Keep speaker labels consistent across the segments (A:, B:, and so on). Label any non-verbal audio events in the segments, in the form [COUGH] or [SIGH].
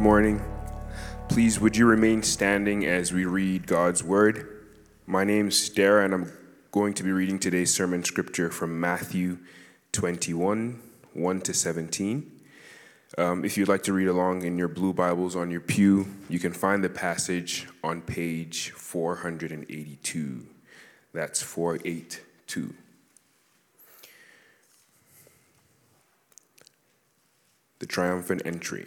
A: morning. Please, would you remain standing as we read God's Word? My name's Dara, and I'm going to be reading today's sermon scripture from Matthew 21 1 to 17. Um, if you'd like to read along in your blue Bibles on your pew, you can find the passage on page 482. That's 482. The triumphant entry.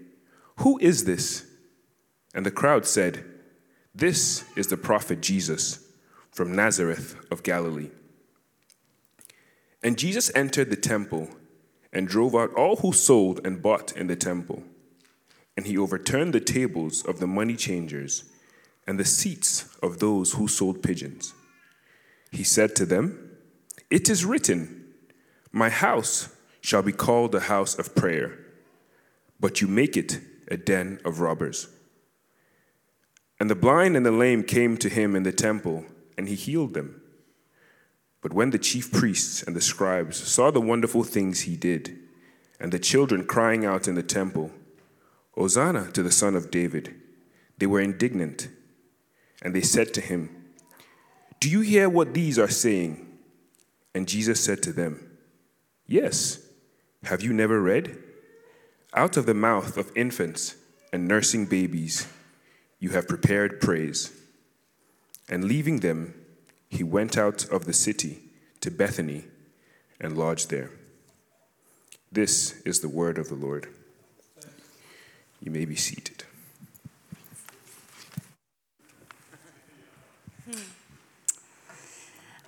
A: Who is this? And the crowd said, This is the prophet Jesus from Nazareth of Galilee. And Jesus entered the temple and drove out all who sold and bought in the temple. And he overturned the tables of the money changers and the seats of those who sold pigeons. He said to them, It is written, My house shall be called a house of prayer, but you make it a den of robbers. And the blind and the lame came to him in the temple, and he healed them. But when the chief priests and the scribes saw the wonderful things he did, and the children crying out in the temple, Hosanna to the Son of David, they were indignant. And they said to him, Do you hear what these are saying? And Jesus said to them, Yes. Have you never read? Out of the mouth of infants and nursing babies, you have prepared praise. And leaving them, he went out of the city to Bethany and lodged there. This is the word of the Lord. You may be seated. Hmm.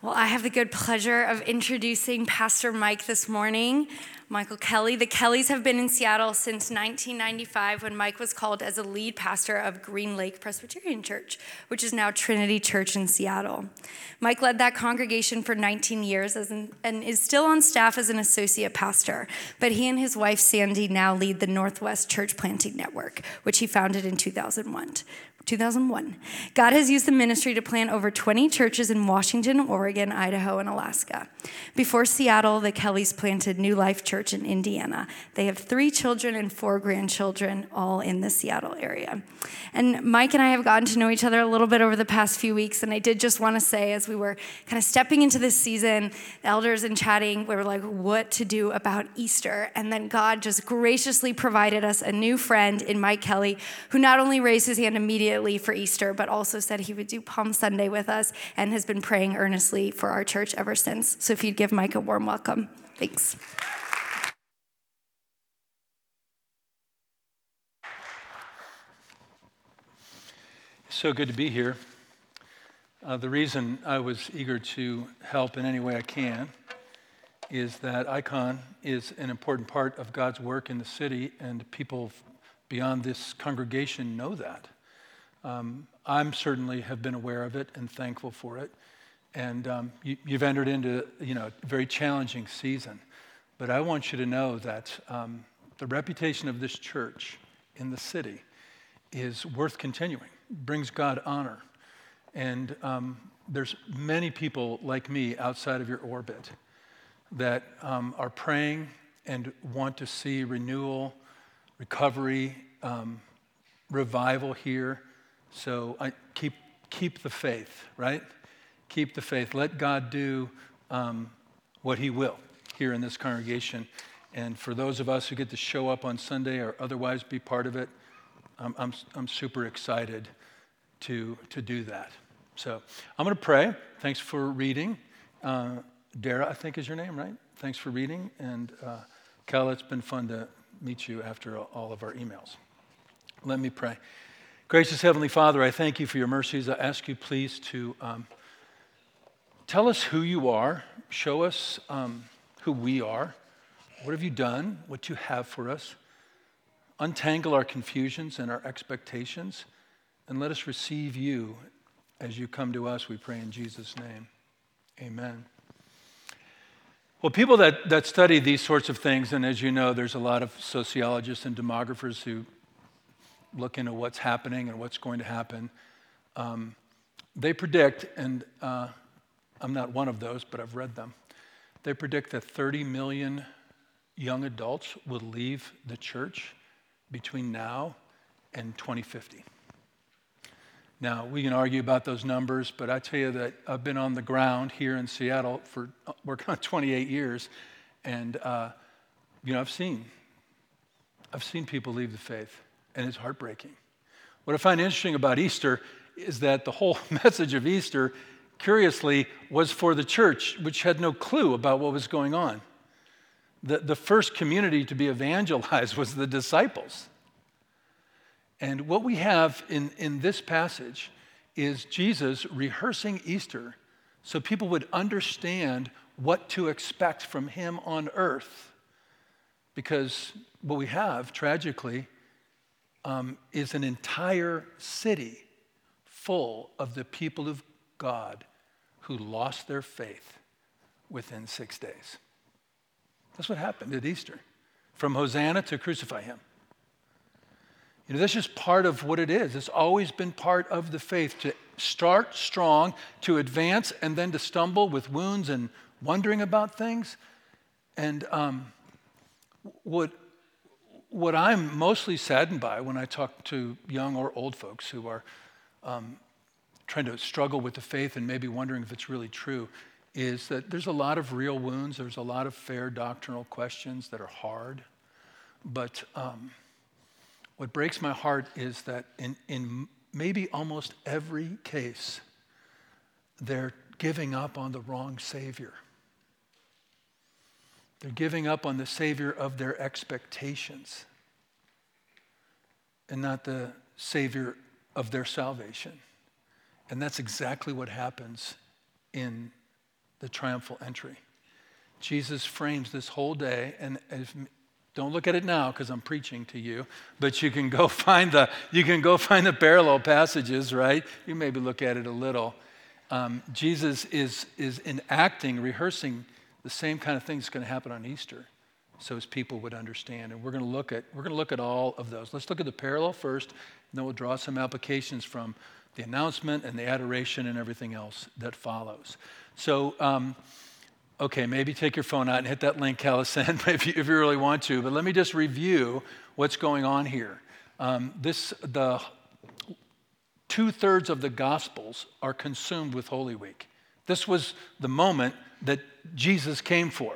B: Well, I have the good pleasure of introducing Pastor Mike this morning. Michael Kelly. The Kellys have been in Seattle since 1995 when Mike was called as a lead pastor of Green Lake Presbyterian Church, which is now Trinity Church in Seattle. Mike led that congregation for 19 years an, and is still on staff as an associate pastor, but he and his wife Sandy now lead the Northwest Church Planting Network, which he founded in 2001. 2001. God has used the ministry to plant over 20 churches in Washington, Oregon, Idaho, and Alaska. Before Seattle, the Kellys planted New Life Church in Indiana. They have three children and four grandchildren, all in the Seattle area. And Mike and I have gotten to know each other a little bit over the past few weeks, and I did just want to say, as we were kind of stepping into this season, elders and chatting, we were like, what to do about Easter. And then God just graciously provided us a new friend in Mike Kelly, who not only raised his hand immediately, immediately for Easter, but also said he would do Palm Sunday with us and has been praying earnestly for our church ever since. So if you'd give Mike a warm welcome. Thanks.
C: So good to be here. Uh, the reason I was eager to help in any way I can is that Icon is an important part of God's work in the city, and people beyond this congregation know that. Um, I'm certainly have been aware of it and thankful for it. And um, you, have entered into you know a very challenging season, but I want you to know that um, the reputation of this church in the city is worth continuing, brings God honor. And um, there's many people like me outside of your orbit that um, are praying and want to see renewal, recovery, um, revival here. So I keep keep the faith, right? Keep the faith. Let God do um, what He will here in this congregation. And for those of us who get to show up on Sunday or otherwise be part of it, I'm, I'm, I'm super excited to, to do that. So I'm going to pray. Thanks for reading. Uh, Dara, I think is your name, right? Thanks for reading. And uh, it's been fun to meet you after all of our emails. Let me pray. Gracious Heavenly Father, I thank you for your mercies. I ask you, please, to um, tell us who you are, show us um, who we are. What have you done? What you have for us? Untangle our confusions and our expectations, and let us receive you as you come to us, we pray in Jesus' name. Amen. Well, people that, that study these sorts of things, and as you know, there's a lot of sociologists and demographers who look into what's happening and what's going to happen. Um, they predict, and uh, I'm not one of those, but I've read them. They predict that 30 million young adults will leave the church between now and 2050. Now, we can argue about those numbers, but I tell you that I've been on the ground here in Seattle for uh, working on 28 years, and uh, you know, I've seen, I've seen people leave the faith and it's heartbreaking. What I find interesting about Easter is that the whole [LAUGHS] message of Easter, curiously, was for the church, which had no clue about what was going on. The, the first community to be [LAUGHS] evangelized was the disciples. And what we have in, in this passage is Jesus rehearsing Easter so people would understand what to expect from him on earth. Because what we have, tragically, um, is an entire city full of the people of God who lost their faith within six days. That's what happened at Easter from Hosanna to crucify him. You know, that's just part of what it is. It's always been part of the faith to start strong, to advance, and then to stumble with wounds and wondering about things. And um, what what I'm mostly saddened by when I talk to young or old folks who are um, trying to struggle with the faith and maybe wondering if it's really true is that there's a lot of real wounds, there's a lot of fair doctrinal questions that are hard. But um, what breaks my heart is that in, in maybe almost every case, they're giving up on the wrong Savior. They're giving up on the Savior of their expectations and not the Savior of their salvation. And that's exactly what happens in the triumphal entry. Jesus frames this whole day, and if, don't look at it now because I'm preaching to you, but you can go [LAUGHS] find the you can go find the parallel passages, right? You maybe look at it a little. Um, Jesus is is enacting, rehearsing the same kind of thing that's going to happen on Easter so as people would understand. And we're going to look at we're going to look at all of those. Let's look at the parallel first, and then we'll draw some applications from the announcement and the adoration and everything else that follows. So, um, okay, maybe take your phone out and hit that link, Callison, [LAUGHS] if you, if you really want to. But let me just review what's going on here. Um, this the two thirds of the Gospels are consumed with Holy Week. This was the moment that Jesus came for.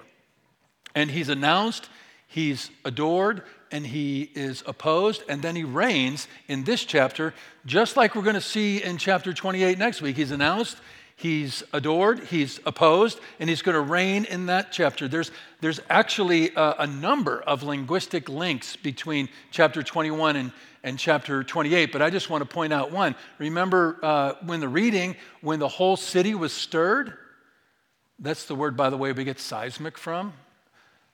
C: And he's announced, he's adored, and he is opposed, and then he reigns in this chapter, just like we're going to see in chapter 28 next week. He's announced, he's adored, he's opposed, and he's going to reign in that chapter. There's, there's actually a, a number of linguistic links between chapter 21 and, and chapter 28, but I just want to point out one. Remember uh, when the reading, when the whole city was stirred? That's the word, by the way, we get seismic from.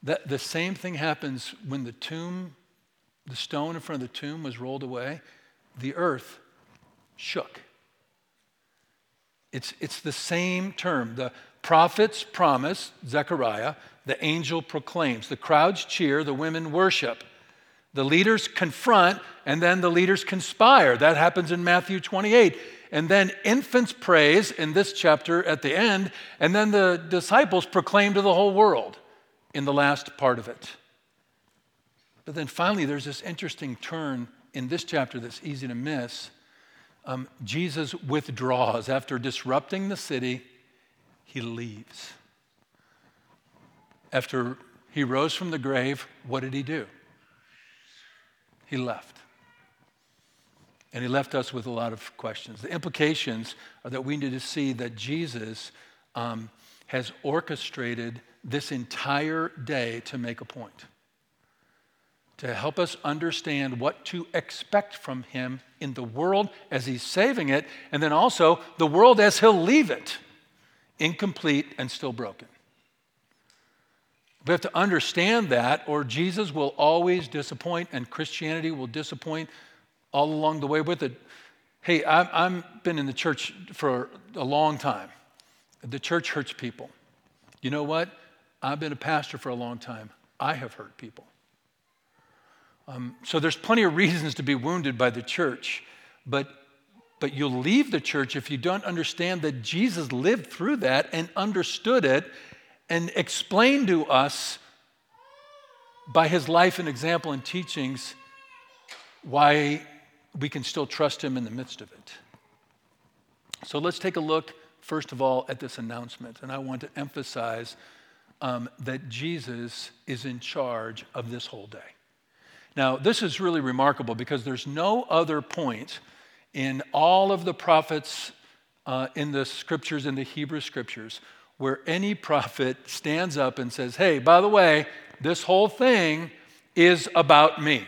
C: That, the same thing happens when the tomb, the stone in front of the tomb was rolled away, the earth shook. It's, it's the same term. The prophets promise, Zechariah, the angel proclaims. The crowds cheer, the women worship. The leaders confront, and then the leaders conspire. That happens in Matthew 28. And then infants praise in this chapter at the end, and then the disciples proclaim to the whole world in the last part of it. But then finally, there's this interesting turn in this chapter that's easy to miss. Um, Jesus withdraws. After disrupting the city, he leaves. After he rose from the grave, what did he do? He left. And he left us with a lot of questions. The implications are that we need to see that Jesus um, has orchestrated this entire day to make a point to help us understand what to expect from him in the world as he's saving it, and then also the world as he'll leave it, incomplete and still broken. We have to understand that, or Jesus will always disappoint, and Christianity will disappoint all along the way with it. Hey, I've been in the church for a long time. The church hurts people. You know what? I've been a pastor for a long time. I have hurt people. Um, so there's plenty of reasons to be wounded by the church, but, but you'll leave the church if you don't understand that Jesus lived through that and understood it and explained to us by his life and example and teachings why we can still trust him in the midst of it. So let's take a look, first of all, at this announcement. And I want to emphasize um, that Jesus is in charge of this whole day. Now, this is really remarkable because there's no other point in all of the prophets uh, in the scriptures, in the Hebrew scriptures, where any prophet stands up and says, Hey, by the way, this whole thing is about me.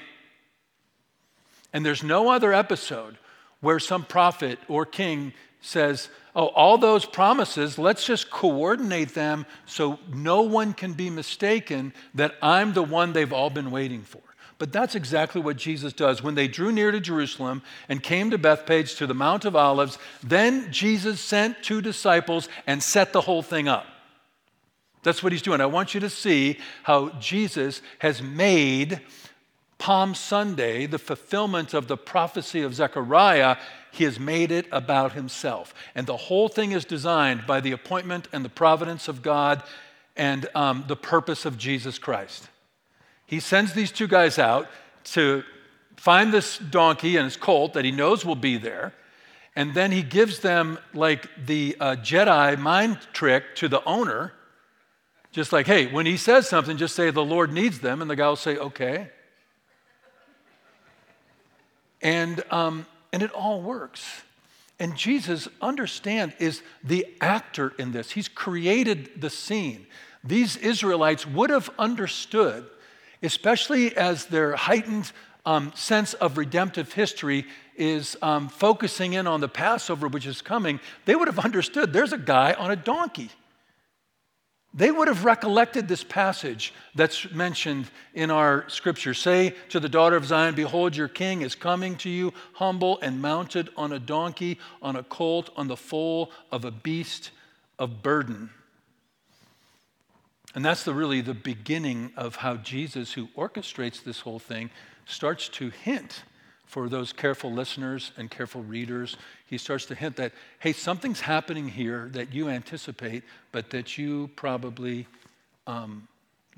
C: And there's no other episode where some prophet or king says, Oh, all those promises, let's just coordinate them so no one can be mistaken that I'm the one they've all been waiting for. But that's exactly what Jesus does. When they drew near to Jerusalem and came to Bethphage to the Mount of Olives, then Jesus sent two disciples and set the whole thing up. That's what he's doing. I want you to see how Jesus has made Palm Sunday the fulfillment of the prophecy of Zechariah. He has made it about himself. And the whole thing is designed by the appointment and the providence of God and um, the purpose of Jesus Christ. He sends these two guys out to find this donkey and his colt that he knows will be there. And then he gives them like the uh, Jedi mind trick to the owner. Just like, hey, when he says something, just say the Lord needs them. And the guy will say, okay. And, um, and it all works. And Jesus, understand, is the actor in this. He's created the scene. These Israelites would have understood especially as their heightened um, sense of redemptive history is um, focusing in on the Passover, which is coming, they would have understood there's a guy on a donkey. They would have recollected this passage that's mentioned in our scripture. Say to the daughter of Zion, Behold, your king is coming to you, humble and mounted on a donkey, on a colt, on the foal of a beast of burden. And that's the, really the beginning of how Jesus, who orchestrates this whole thing, starts to hint for those careful listeners and careful readers. He starts to hint that, hey, something's happening here that you anticipate, but that you probably um,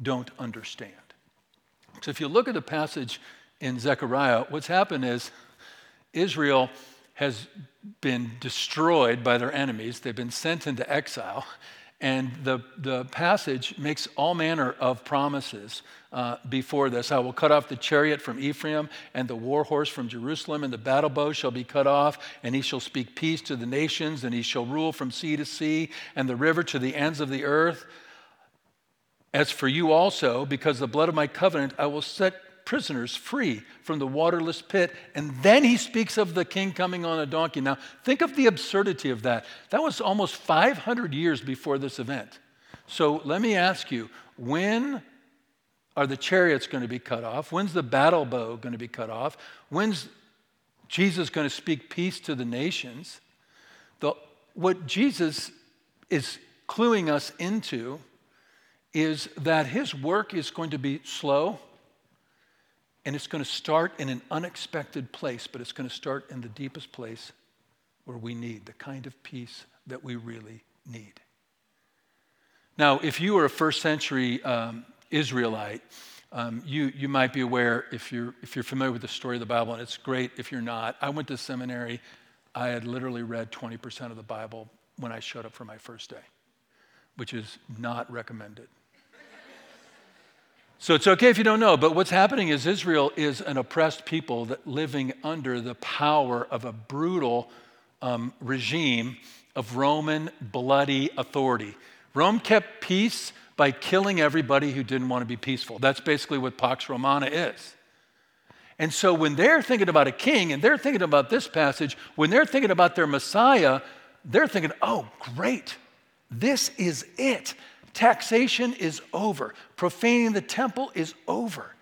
C: don't understand. So if you look at the passage in Zechariah, what's happened is Israel has been destroyed by their enemies, they've been sent into exile. And the, the passage makes all manner of promises uh, before this. I will cut off the chariot from Ephraim and the war horse from Jerusalem, and the battle bow shall be cut off, and he shall speak peace to the nations, and he shall rule from sea to sea, and the river to the ends of the earth. As for you also, because the blood of my covenant, I will set prisoners free from the waterless pit. And then he speaks of the king coming on a donkey. Now, think of the absurdity of that. That was almost 500 years before this event. So let me ask you when are the chariots going to be cut off? When's the battle bow going to be cut off? When's Jesus going to speak peace to the nations? The, what Jesus is cluing us into is that his work is going to be slow And it's going to start in an unexpected place, but it's going to start in the deepest place where we need the kind of peace that we really need. Now, if you were a first century um, Israelite, um, you, you might be aware if you're, if you're familiar with the story of the Bible, and it's great if you're not. I went to seminary. I had literally read 20% of the Bible when I showed up for my first day, which is not recommended. So it's okay if you don't know, but what's happening is Israel is an oppressed people that living under the power of a brutal um, regime of Roman bloody authority. Rome kept peace by killing everybody who didn't want to be peaceful. That's basically what Pax Romana is. And so when they're thinking about a king and they're thinking about this passage, when they're thinking about their Messiah, they're thinking, oh, great, this is it. Taxation is over, profaning the temple is over.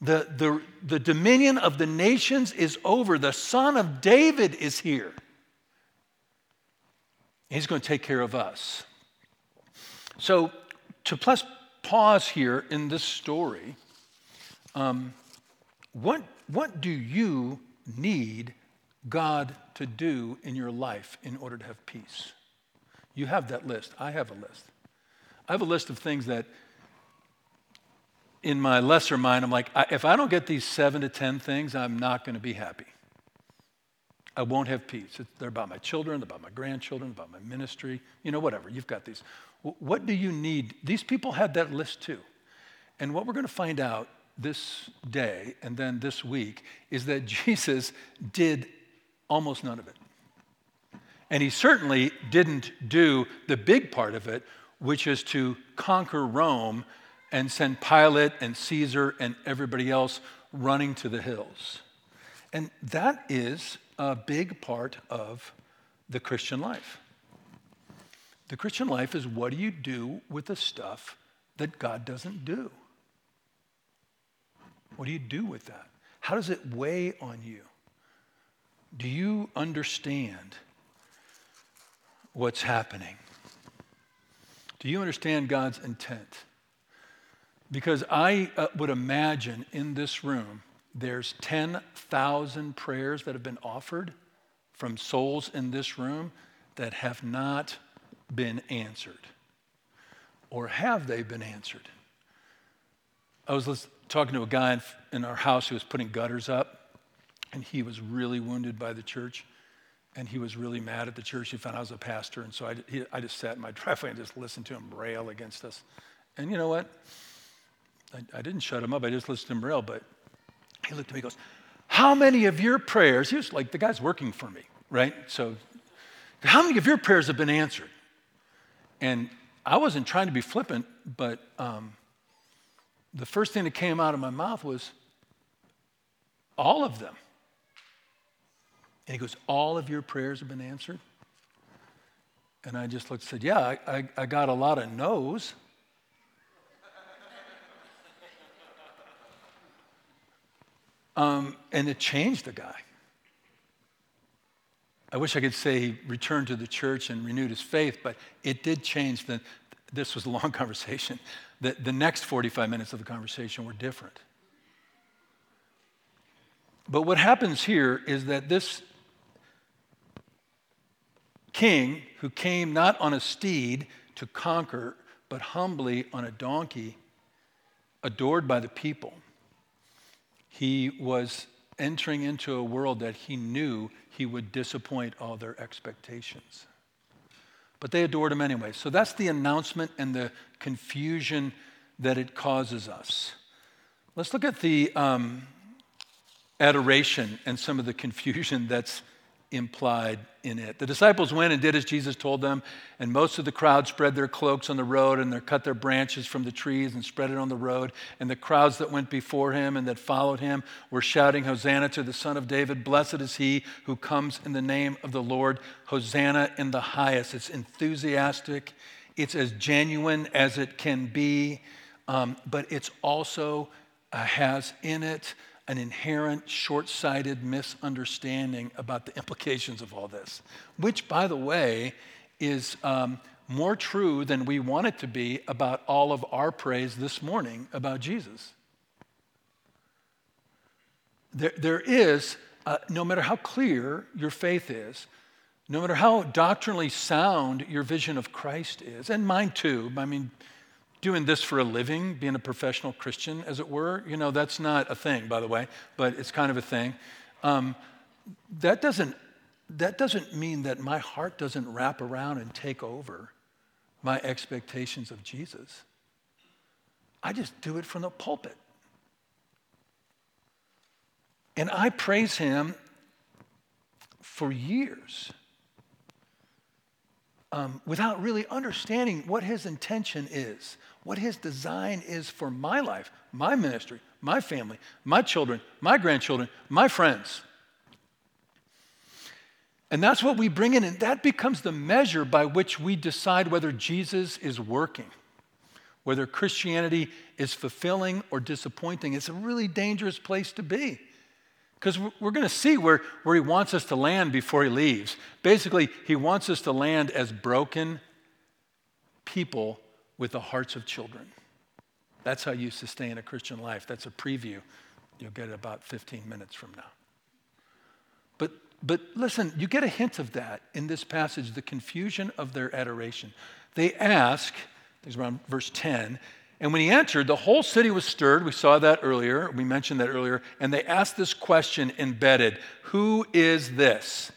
C: The, the, the dominion of the nations is over. The son of David is here. He's going to take care of us. So, to plus pause here in this story, um, what, what do you need God to do in your life in order to have peace? You have that list. I have a list. I have a list of things that, in my lesser mind, I'm like, if I don't get these seven to 10 things, I'm not going to be happy. I won't have peace. They're about my children, about my grandchildren, about my ministry, you know, whatever. You've got these. What do you need? These people had that list too. And what we're going to find out this day and then this week is that [LAUGHS] Jesus did almost none of it. And he certainly didn't do the big part of it, which is to conquer Rome and send Pilate and Caesar and everybody else running to the hills. And that is a big part of the Christian life. The Christian life is what do you do with the stuff that God doesn't do? What do you do with that? How does it weigh on you? Do you understand what's happening? Do you understand God's intent? Because I uh, would imagine in this room, there's 10,000 prayers that have been offered from souls in this room that have not been answered. Or have they been answered? I was talking to a guy in our house who was putting gutters up, and he was really wounded by the church, and he was really mad at the church. He found I was a pastor, and so I, he, I just sat in my [LAUGHS] driveway and just listened to him rail against us. And you know what? I, I didn't shut him up, I just listened to him rail, but he looked at me and goes, How many of your prayers, he was like, the guy's working for me, right? So, how many of your prayers have been answered? And I wasn't trying to be flippant, but um, the first thing that came out of my mouth was, All of them. And he goes, All of your prayers have been answered? And I just looked and said, Yeah, I, I, I got a lot of no's. Um, and it changed the guy. I wish I could say he returned to the church and renewed his faith, but it did change. The, this was a long [LAUGHS] conversation. The, the next 45 minutes of the conversation were different. But what happens here is that this king, who came not on a steed to conquer, but humbly on a donkey, adored by the people, he was entering into a world that he knew he would disappoint all their expectations. But they adored him anyway. So that's the announcement and the confusion that it causes us. Let's look at the um, adoration and some of the confusion [LAUGHS] that's implied in it. The disciples went and did as Jesus told them, and most of the crowd spread their cloaks on the road and they cut their branches from the trees and spread it on the road. And the crowds that went before him and that followed him were shouting, Hosanna to the Son of David. Blessed is he who comes in the name of the Lord. Hosanna in the highest. It's enthusiastic, it's as genuine as it can be, um, but it's also uh, has in it an inherent short sighted misunderstanding about the implications of all this, which, by the way, is um, more true than we want it to be about all of our praise this morning about Jesus. there, there is, uh, no matter how clear your faith is, no matter how doctrinally sound your vision of Christ is, and mine too, I mean, doing this for a living, being a professional Christian, as it were, you know, that's not a thing, by the way, but it's kind of a thing. Um, that doesn't that doesn't mean that my heart doesn't wrap around and take over my expectations of Jesus. I just do it from the pulpit. And I praise him for years um, without really understanding what his intention is, what his design is for my life, my ministry, my family, my children, my grandchildren, my friends. And that's what we bring in, and that becomes the measure by which we decide whether Jesus is working, whether Christianity is fulfilling or disappointing. It's a really dangerous place to be. Because we're going to see where, where he wants us to land before he leaves. Basically, he wants us to land as broken people with the hearts of children. That's how you sustain a Christian life. That's a preview. You'll get it about 15 minutes from now. But, but listen, you get a hint of that in this passage the confusion of their adoration. They ask, this is around verse 10, and when he entered, the whole city was stirred. We saw that earlier. We mentioned that earlier. And they asked this question embedded Who is this?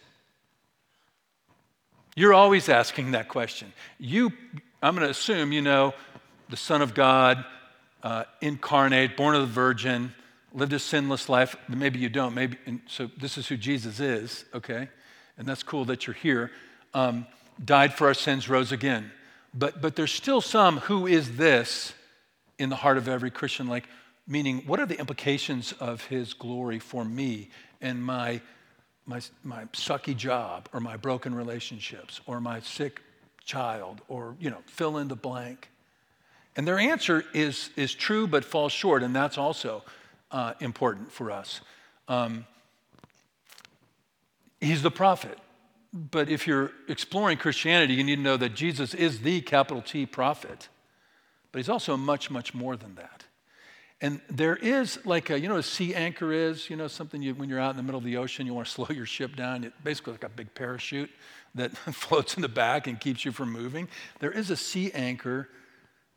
C: You're always asking that question. You, I'm going to assume you know the Son of God, uh, incarnate, born of the Virgin, lived a sinless life. Maybe you don't. Maybe so. This is who Jesus is. Okay, and that's cool that you're here. Um, died for our sins, rose again. But but there's still some. Who is this? in the heart of every Christian, like, meaning, what are the implications of his glory for me and my, my, my sucky job or my broken relationships or my sick child or, you know, fill in the blank? And their answer is, is true but falls short, and that's also uh, important for us. Um, he's the prophet. But if you're exploring Christianity, you need to know that Jesus is the capital T prophet. But he's also much, much more than that. And there is like a, you know, a sea anchor is, you know, something you, when you're out in the middle of the ocean, you want to [LAUGHS] slow your ship down. It's basically like a big parachute that [LAUGHS] floats in the back and keeps you from moving. There is a sea anchor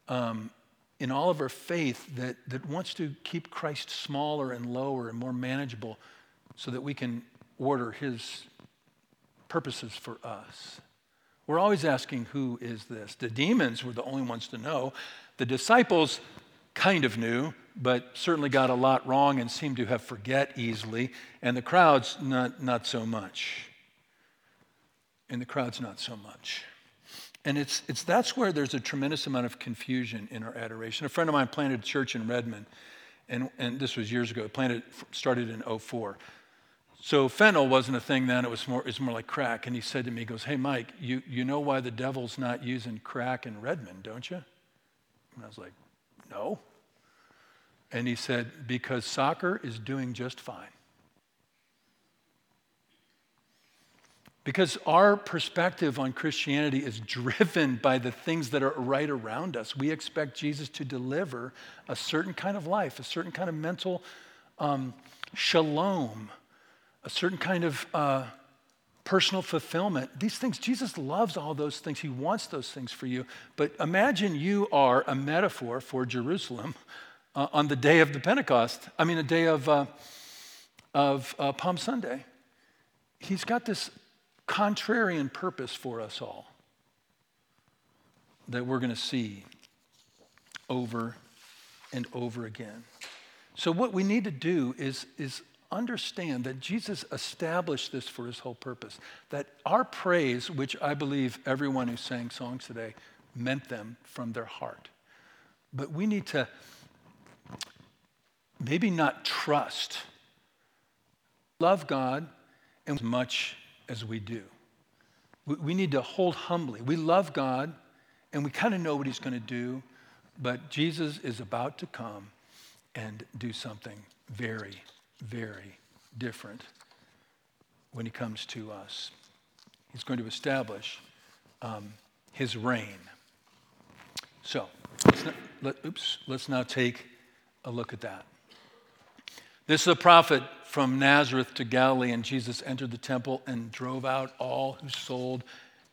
C: um, in all of our faith that, that wants to keep Christ smaller and lower and more manageable so that we can order his purposes for us. We're always asking, who is this? The demons were the only ones to know. The disciples kind of knew, but certainly got a lot wrong and seemed to have forget easily. And the crowds, not, not so much. And the crowds, not so much. And it's, it's, that's where there's a tremendous amount of confusion in our adoration. A friend of mine planted a church in Redmond, and, and this was years ago. It planted, started in 04. So fentanyl wasn't a thing then, it was more, it was more like crack. And he said to me, he goes, Hey, Mike, you, you know why the devil's not using crack in Redmond, don't you? And I was like, No. And he said, Because soccer is doing just fine. Because our perspective on Christianity is driven by the things that are right around us. We expect Jesus to deliver a certain kind of life, a certain kind of mental um, shalom a certain kind of uh, personal fulfillment. These things, Jesus loves all those things. He wants those things for you. But imagine you are a metaphor for Jerusalem uh, on the day of the Pentecost, I mean, the day of, uh, of uh, Palm Sunday. He's got this contrarian purpose for us all that we're going to see over and over again. So, what we need to do is, is understand that Jesus established this for his whole purpose. That our praise, which I believe everyone who sang songs today meant them from their heart. But we need to maybe not trust, love God as much as we do. We need to hold humbly. We love God and we kind of know what he's going to do, but Jesus is about to come and do something very very different when he comes to us. He's going to establish um, his reign. So, let's not, let, oops, let's now take a look at that. This is a prophet from Nazareth to Galilee, and Jesus entered the temple and drove out all who sold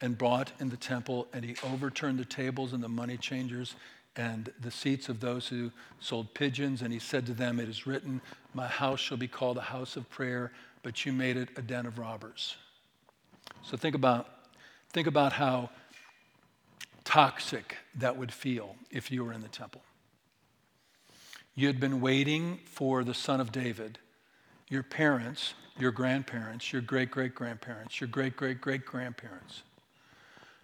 C: and bought in the temple, and he overturned the tables and the money changers and the seats of those who sold pigeons. And he said to them, It is written, My house shall be called a house of prayer, but you made it a den of robbers. So think about, think about how toxic that would feel if you were in the temple. You had been waiting for the son of David, your parents, your grandparents, your great great grandparents, your great great great grandparents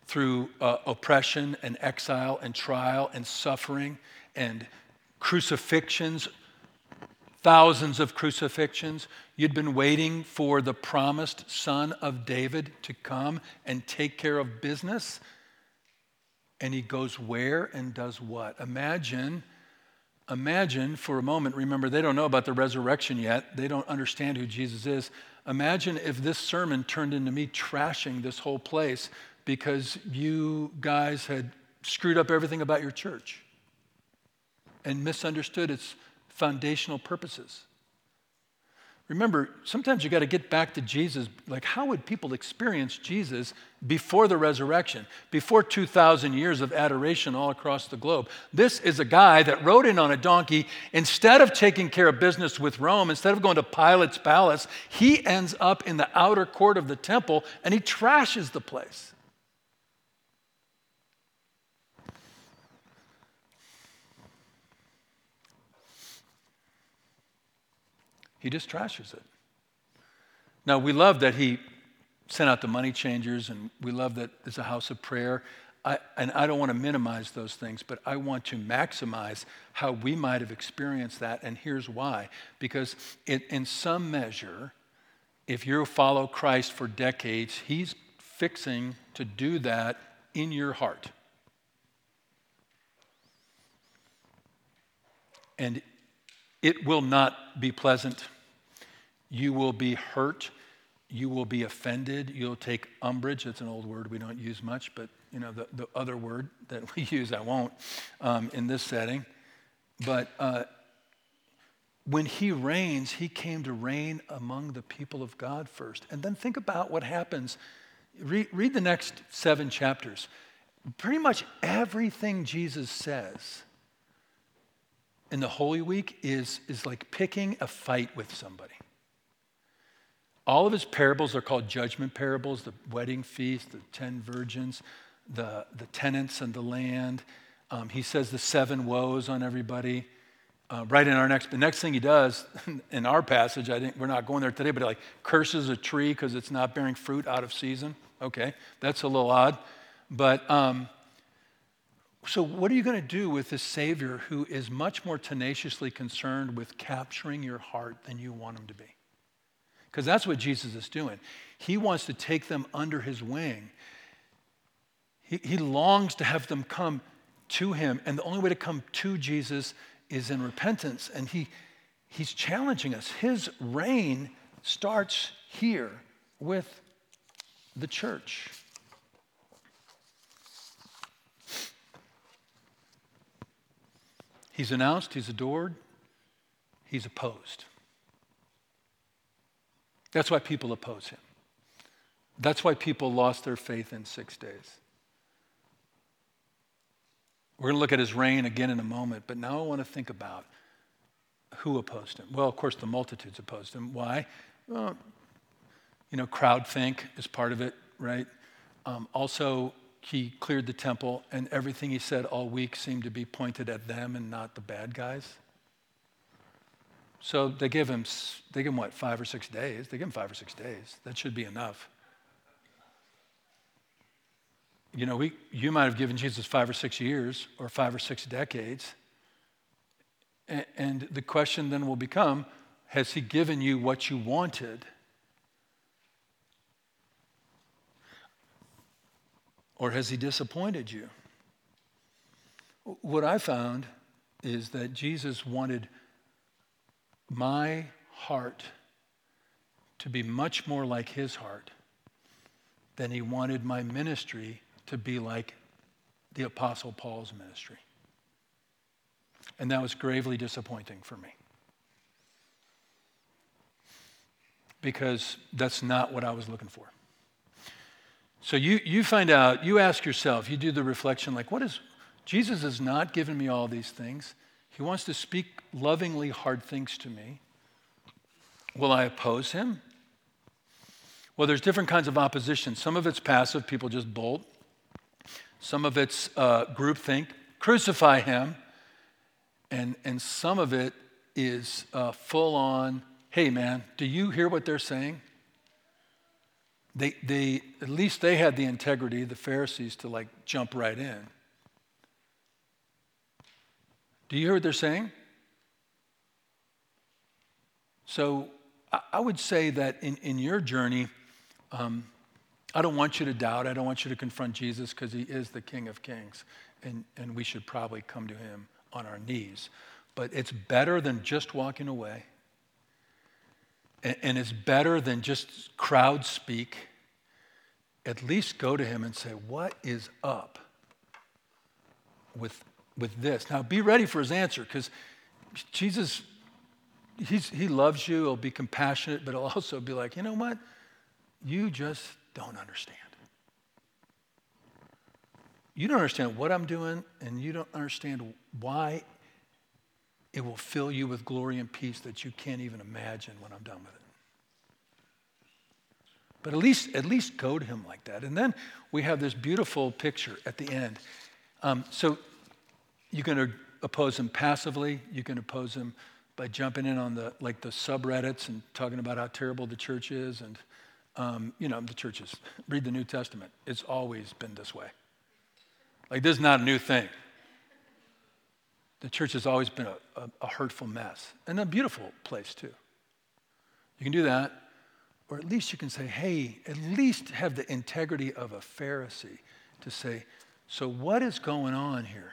C: through uh, oppression and exile and trial and suffering and crucifixions, thousands of crucifixions. You'd been waiting for the promised son of David to come and take care of business. And he goes where and does what? Imagine, imagine for a moment, remember, they don't know about the resurrection yet, they don't understand who Jesus is. Imagine if this sermon turned into me trashing this whole place because you guys had screwed up everything about your church and misunderstood its foundational purposes. Remember, sometimes you got to get back to Jesus. Like, how would people experience Jesus before the resurrection, before 2,000 years of adoration all across the globe? This is a guy that rode in on a donkey. Instead of taking care of business with Rome, instead of going to Pilate's palace, he ends up in the outer court of the temple and he trashes the place. He just trashes it. Now, we love that he sent out the money changers, and we love that it's a house of prayer. I, and I don't want to minimize those things, but I want to maximize how we might have experienced that. And here's why because it, in some measure, if you follow Christ for decades, he's fixing to do that in your heart. And it will not be pleasant. You will be hurt. You will be offended. You'll take umbrage. It's an old word we don't use much, but you know the, the other word that [LAUGHS] we use, I won't um, in this setting. But uh, when he reigns, he came to reign among the people of God first. And then think about what happens. Read, read the next seven chapters. Pretty much everything Jesus says in the Holy Week is, is like picking a fight with somebody. All of his parables are called judgment parables the wedding feast, the ten virgins, the, the tenants and the land. Um, he says the seven woes on everybody. Uh, right in our next, the next thing he does [LAUGHS] in our passage, I think we're not going there today, but like curses a tree because it's not bearing fruit out of season. Okay, that's a little odd. But um, so, what are you going to do with this Savior who is much more tenaciously concerned with capturing your heart than you want him to be? Because that's what Jesus is doing. He wants to take them under his wing. He, he longs to have them come to him. And the only way to come to Jesus is in repentance. And he, he's challenging us. His reign starts here with the church. He's announced, he's adored, he's opposed. That's why people oppose him. That's why people lost their faith in six days. We're going to look at his reign again in a moment, but now I want to think about who opposed him. Well, of course, the multitudes opposed him. Why? Well, you know, crowd think is part of it, right? Um, also, he cleared the temple, and everything he said all week seemed to be pointed at them and not the bad guys. So they give him, they give him what, five or six days? They give him five or six days. That should be enough. You know, we, you might have given Jesus five or six years or five or six decades. And, and the question then will become Has he given you what you wanted? Or has he disappointed you? What I found is that Jesus wanted my heart to be much more like his heart than he wanted my ministry to be like the Apostle Paul's ministry. And that was gravely disappointing for me. because that's not what I was looking for. So you, you find out, you ask yourself, you do the reflection like, what is, Jesus has not given me all these things. He wants to speak lovingly hard things to me. Will I oppose him? Well, there's different kinds of opposition. Some of it's passive, people just bolt. Some of it's uh, groupthink, crucify him. And, and some of it is uh, full on, hey man, do you hear what they're saying? They, they, at least they had the integrity, the Pharisees, to like jump right in. Do you hear what they're saying? So I, would say that in, in your journey, um, I don't want you to doubt. I don't want you to confront Jesus because he is the King of Kings. And, and we should probably come to him on our knees. But it's better than just walking away. And, it's better than just crowd speak. At least go to him and say, What is up with, with this? Now be ready for his answer because Jesus, he loves you. He'll be compassionate, but he'll also be like, You know what? You just don't understand. You don't understand what I'm doing, and you don't understand why it will fill you with glory and peace that you can't even imagine when I'm done with it. But at least, at least go to him like that. And then we have this beautiful picture at the end. Um, so you can oppose him passively. You can oppose him by jumping in on the like the subreddits and talking about how terrible the church is and um, you know, the churches, read the New Testament. It's always been this way. Like, this is not a new thing. The church has always been a, a, a hurtful mess and a beautiful place, too. You can do that, or at least you can say, hey, at least have the integrity of a Pharisee to say, so what is going on here?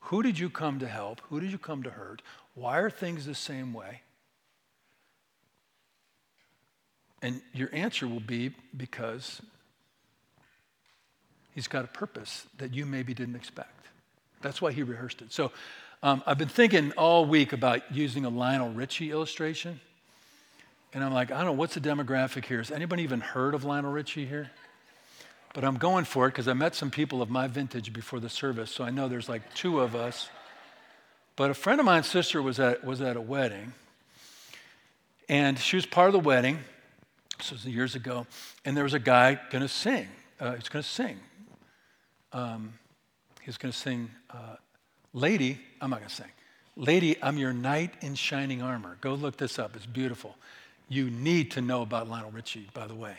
C: Who did you come to help? Who did you come to hurt? Why are things the same way? And your answer will be because he's got a purpose that you maybe didn't expect. That's why he rehearsed it. So um, I've been thinking all week about using a Lionel Richie illustration. And I'm like, I don't know, what's the demographic here? Has anybody even heard of Lionel Richie here? But I'm going for it because I met some people of my vintage before the service, so I know there's like two of us. But a friend of mine's sister was at, was at a wedding, and she was part of the wedding, this was years ago, and there was a guy going to sing. Uh, he's going to sing. Um, he's going to sing, uh, Lady, I'm not going to sing. Lady, I'm your knight in shining armor. Go look this up. It's beautiful. You need to know about Lionel Richie, by the way.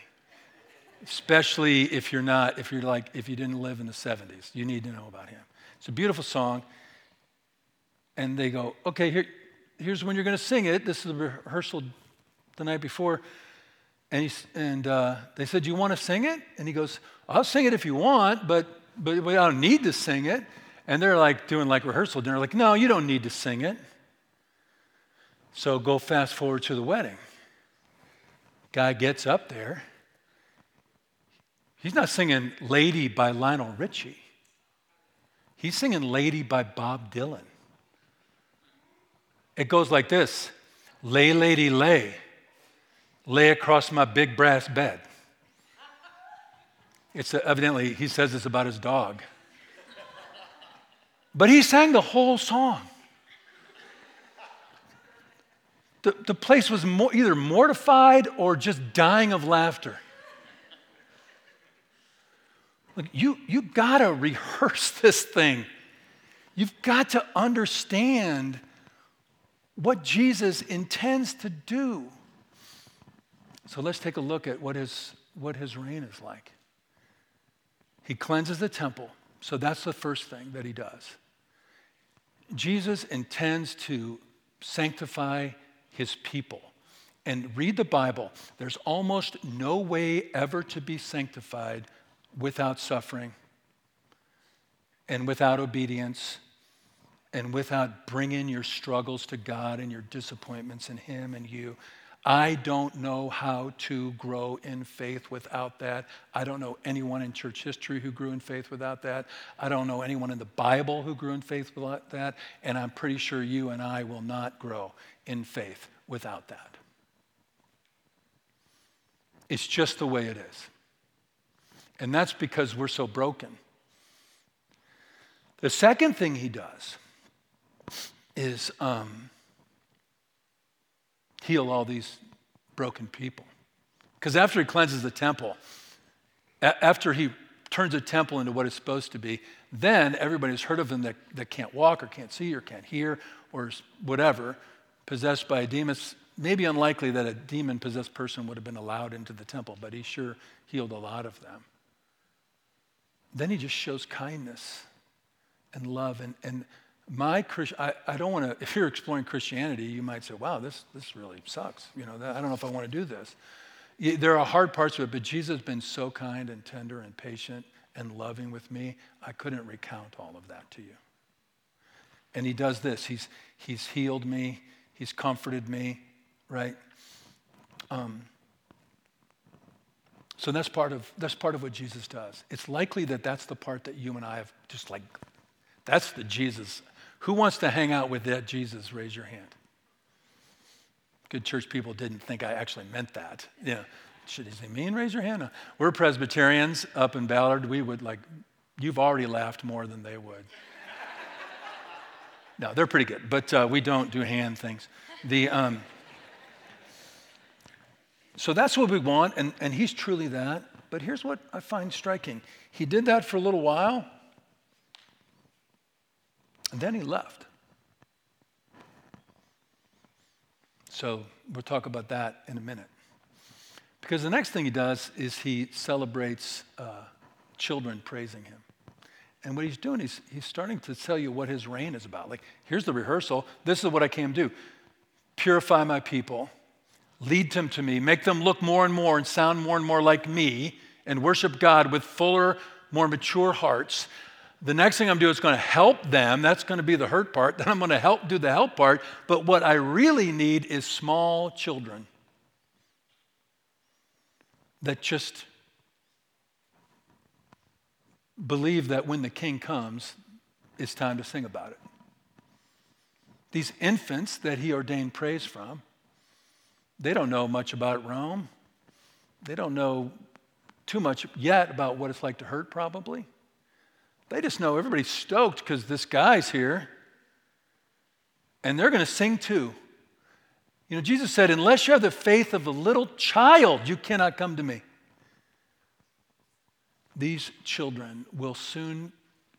C: Especially if you're not, if you're like, if you didn't live in the 70s, you need to know about him. It's a beautiful song. And they go, okay, here, here's when you're going to sing it. This is the rehearsal the night before. And, he, and uh, they said, Do you want to sing it? And he goes, I'll sing it if you want, but, but we don't need to sing it. And they're like doing like rehearsal dinner, like, No, you don't need to sing it. So go fast forward to the wedding. Guy gets up there. He's not singing Lady by Lionel Richie. He's singing Lady by Bob Dylan. It goes like this Lay, lady, lay lay across my big brass bed. It's evidently, he says this about his dog. But he sang the whole song. The, the place was either mortified or just dying of laughter. Look, you, you gotta rehearse [LAUGHS] this thing. You've got to understand what Jesus intends to do. So let's take a look at what his, what his reign is like. He cleanses the temple. So that's the first thing that he does. Jesus intends to sanctify his people. And read the Bible. There's almost no way ever to be sanctified without suffering and without obedience and without bringing your struggles to God and your disappointments in Him and you. I don't know how to grow in faith without that. I don't know anyone in church history who grew in faith without that. I don't know anyone in the Bible who grew in faith without that. And I'm pretty sure you and I will not grow in faith without that. It's just the way it is. And that's because we're so broken. The second thing he does is um, heal all these broken people. Because after he cleanses the temple, a- after he turns the temple into what it's supposed to be, then everybody's heard of them that, that can't walk or can't see or can't hear or whatever, possessed by a demon. Maybe unlikely that a demon possessed person would have been allowed into the temple, but he sure healed a lot of them. Then he just shows kindness and love. And, and my I, I don't want to, if you're exploring Christianity, you might say, wow, this, this really sucks. You know, I don't know if I want to do this. There are hard parts of it, but Jesus has been so kind and tender and patient and loving with me. I couldn't recount all of that to you. And he does this. He's, he's healed me. He's comforted me, right? Um, so that's part of that's part of what Jesus does. It's likely that that's the part that you and I have just like that's the Jesus. Who wants to hang out with that Jesus? Raise your hand. Good church people didn't think I actually meant that. Yeah. Should he say mean? Raise your hand. No. We're Presbyterians up in Ballard. We would like, you've already laughed more than they would. no, they're pretty good, but uh, we don't do hand things. The, um, so that's what we want, and, and he's truly that. But here's what I find striking he did that for a little while, and then he left. So we'll talk about that in a minute. Because the next thing he does is he celebrates uh, children praising him. And what he's doing is he's starting to tell you what his reign is about. Like, here's the rehearsal. This is what I came to do purify my people, lead them to me, make them look more and more and sound more and more like me, and worship God with fuller, more mature hearts. The next thing I'm doing is going to help them. That's going to be the hurt part. [LAUGHS] Then I'm going to help do the help part. But what I really need is small children that just believe that when the king comes, it's time to sing about it. These infants that he ordained praise from, they don't know much about Rome. They don't know too much yet about what it's like to hurt, probably. They just know everybody's stoked because this guy's here. And they're going to sing too. You know, Jesus said, Unless you have the faith of a little child, you cannot come to me. These children will soon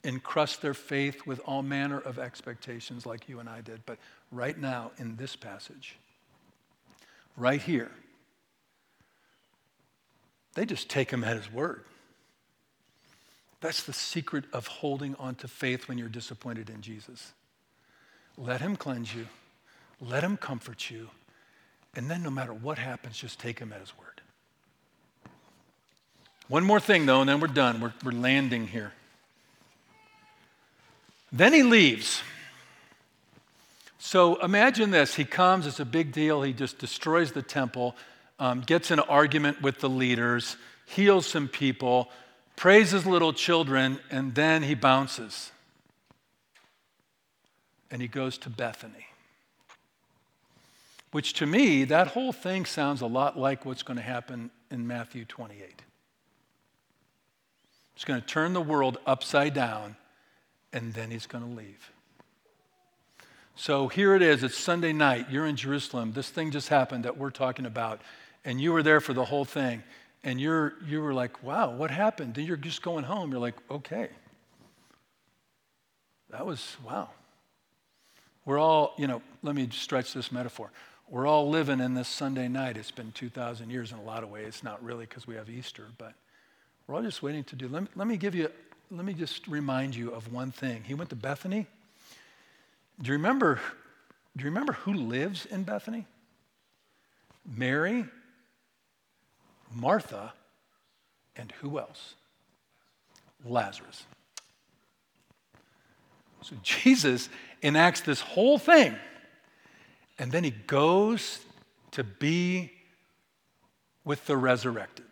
C: encrust their faith with all manner of expectations, like you and I did. But right now, in this passage, right here, they just take him at his word. That's the secret of holding on to faith when you're disappointed in Jesus. Let him cleanse you, let him comfort you, and then no matter what happens, just take him at his word. One more thing, though, and then we're done. We're, we're landing here. Then he leaves. So imagine this. He comes, it's a big deal. He just destroys the temple, um, gets in an argument with the leaders, heals some people, praises little children, and then he bounces. And he goes to Bethany which to me, that whole thing sounds a lot like what's going to happen in Matthew 28. He's going to turn the world upside down, and then he's going to leave. So here it is. It's Sunday night. You're in Jerusalem. This thing just happened that we're talking about, and you were there for the whole thing. And you're, you were like, wow, what happened? Then you're just going home. You're like, okay. That was, wow. We're all, you know, let me stretch this metaphor. We're all living in this Sunday night. It's been 2,000 years in a lot of ways. It's Not really because we have Easter, but we're all just waiting to do. Let me, let me give you, let me just remind you of one thing. He went to Bethany. Do you remember, do you remember who lives in Bethany? Mary, Martha, and who else? Lazarus. So Jesus enacts this whole thing and then he goes to be with the resurrected.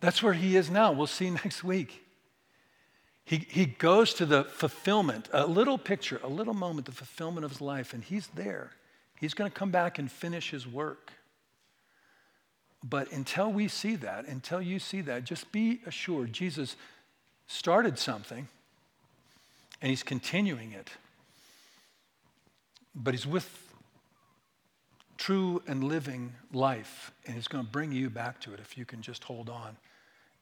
C: That's where he is now. We'll see [LAUGHS] next week. He, he goes to the fulfillment, a little picture, a little moment, the fulfillment of his life, and he's there. He's going to come back and finish his work. But until we see that, until you see that, just be assured Jesus started something and he's continuing it. But he's with true and living life, and he's going to bring you back to it if you can just hold on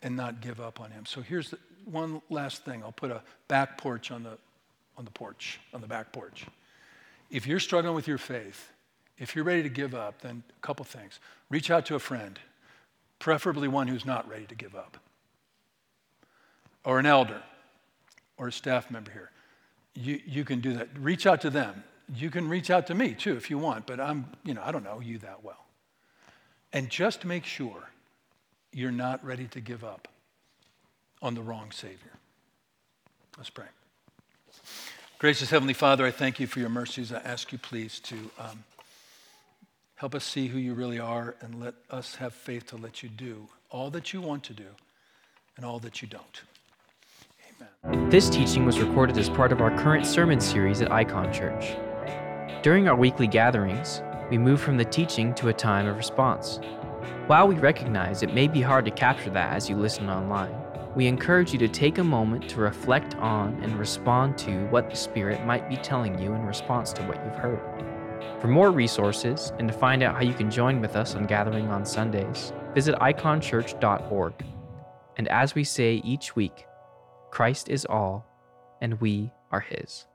C: and not give up on him. So here's the, one last thing. I'll put a back porch on the on the porch, on the back porch. If you're struggling with your faith, if you're ready to give up, then a couple things. Reach out to a friend, preferably one who's not ready to give up, or an elder, or a staff member here. You, you can do that. Reach out to them. You can reach out to me too if you want, but I'm, you know, I don't know you that well. And just make sure you're not ready to give up on the wrong Savior. Let's pray. Gracious Heavenly Father, I thank you for your mercies. I ask you, please, to um, help us see who you really are and let us have faith to let you do all that you want to do and all that you don't.
D: Amen. This teaching was recorded as part of our current sermon series at Icon Church. During our weekly gatherings, we move from the teaching to a time of response. While we recognize it may be hard to capture that as you listen online, we encourage you to take a moment to reflect on and respond to what the Spirit might be telling you in response to what you've heard. For more resources and to find out how you can join with us on gathering on Sundays, visit iconchurch.org. And as we say each week, Christ is all, and we are His.